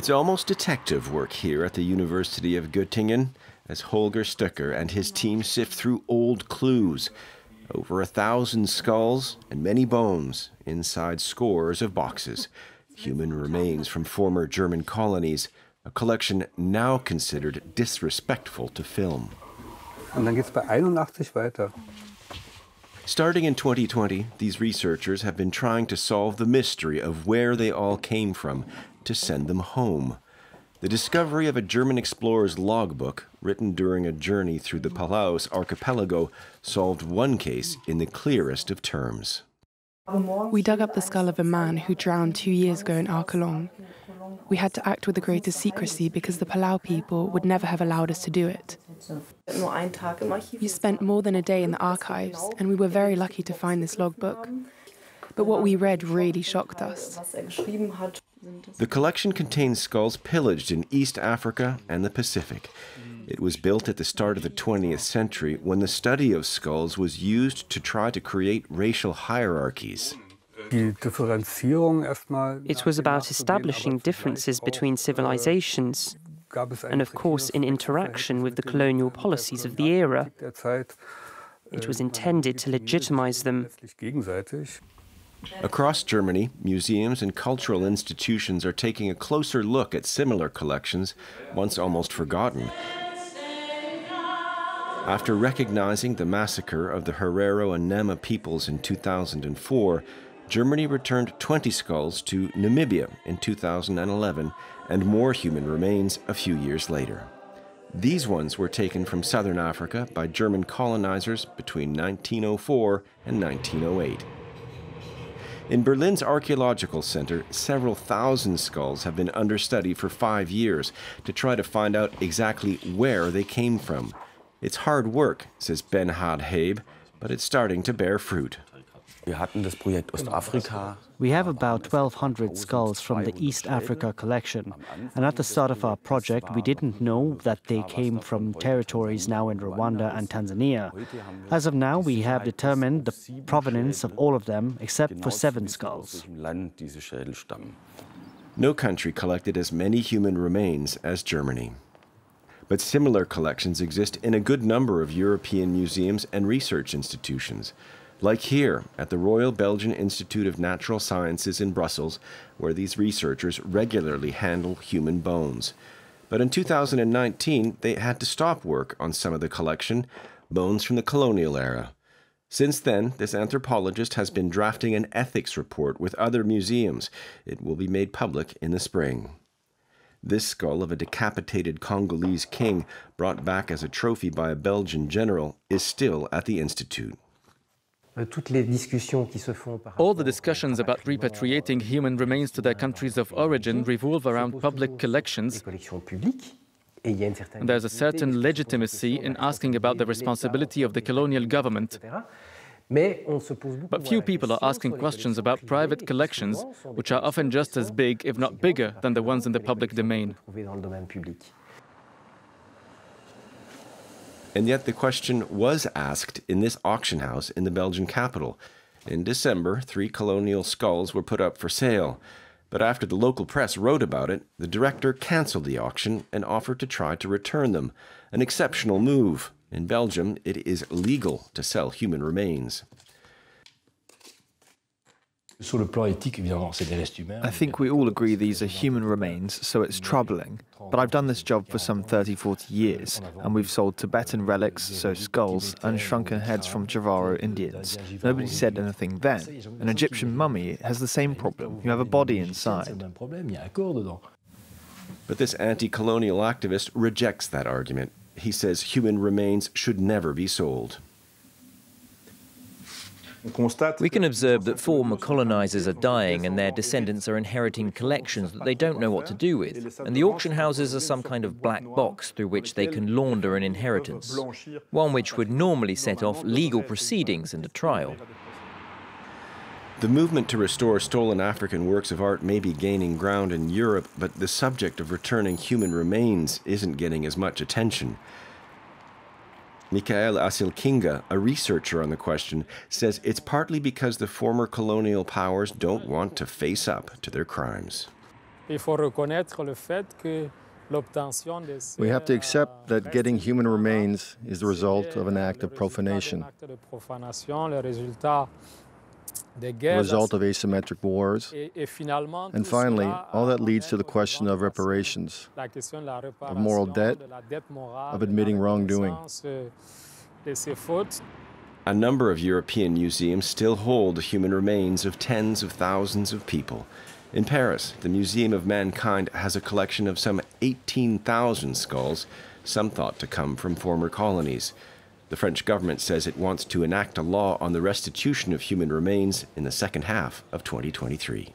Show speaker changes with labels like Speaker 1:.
Speaker 1: It's almost detective work here at the University of Göttingen as Holger Stoecker and his team sift through old clues. Over a thousand skulls and many bones inside scores of boxes. Human remains from former German colonies, a collection now considered disrespectful to film.
Speaker 2: Und dann geht's bei 81 weiter.
Speaker 1: Starting in 2020, these researchers have been trying to solve the mystery of where they all came from to send them home. The discovery of a German explorer's logbook, written during a journey through the Palaus archipelago, solved one case in the clearest of terms.
Speaker 3: We dug up the skull of a man who drowned two years ago in Archelon. We had to act with the greatest secrecy because the Palau people would never have allowed us to do it. We spent more than a day in the archives, and we were very lucky to find this logbook. But what we read really shocked us.
Speaker 1: The collection contains skulls pillaged in East Africa and the Pacific. It was built at the start of the 20th century when the study of skulls was used to try to create racial hierarchies.
Speaker 4: It was about establishing differences between civilizations, and of course in interaction with the colonial policies of the era. It was intended to legitimize them.
Speaker 1: Across Germany, museums and cultural institutions are taking a closer look at similar collections, once almost forgotten. After recognizing the massacre of the Herero and Nama peoples in 2004, Germany returned 20 skulls to Namibia in 2011 and more human remains a few years later. These ones were taken from southern Africa by German colonizers between 1904 and 1908. In Berlin's Archaeological Center, several thousand skulls have been under study for five years to try to find out exactly where they came from. It's hard work, says Bernhard Heeb, but it's starting to bear fruit.
Speaker 5: We have about 1,200 skulls from the East Africa collection, and at the start of our project, we didn't know that they came from territories now in Rwanda and Tanzania. As of now, we have determined the provenance of all of them except for seven skulls.
Speaker 1: No country collected as many human remains as Germany. But similar collections exist in a good number of European museums and research institutions like here at the Royal Belgian Institute of Natural Sciences in Brussels, where these researchers regularly handle human bones. But in 2019, they had to stop work on some of the collection, bones from the colonial era. Since then, this anthropologist has been drafting an ethics report with other museums. It will be made public in the spring. This skull of a decapitated Congolese king, brought back as a trophy by a Belgian general, is still at the Institute.
Speaker 6: All the discussions about repatriating human remains to their countries of origin revolve around public collections. And there's a certain legitimacy in asking about the responsibility of the colonial government. But few people are asking questions about private collections, which are often just as big, if not bigger, than the ones in the public domain.
Speaker 1: And yet the question was asked in this auction house in the Belgian capital. In December, three colonial skulls were put up for sale. But after the local press wrote about it, the director cancelled the auction and offered to try to return them. An exceptional move. In Belgium, it is legal to sell human remains.
Speaker 7: I think we all agree these are human remains, so it's troubling. But I've done this job for some 30, 40 years, and we've sold Tibetan relics, so skulls, and shrunken heads from Jivaro Indians. Nobody said anything then. An Egyptian mummy has the same problem. You have a body inside.
Speaker 1: But this anti colonial activist rejects that argument. He says human remains should never be sold.
Speaker 8: We can observe that former colonizers are dying and their descendants are inheriting collections that they don't know what to do with. And the auction houses are some kind of black box through which they can launder an inheritance, one which would normally set off legal proceedings and a trial.
Speaker 1: The movement to restore stolen African works of art may be gaining ground in Europe, but the subject of returning human remains isn't getting as much attention. Michael Asilkinga, a researcher on the question, says it's partly because the former colonial powers don't want to face up to their crimes.
Speaker 9: We have to accept that getting human remains is the result of an act of profanation, the result of asymmetric wars, and finally, all that leads to the question of reparations, of moral debt, of admitting wrongdoing.
Speaker 1: A number of European museums still hold human remains of tens of thousands of people. In Paris, the Museum of Mankind has a collection of some 18,000 skulls, some thought to come from former colonies. The French government says it wants to enact a law on the restitution of human remains in the second half of 2023.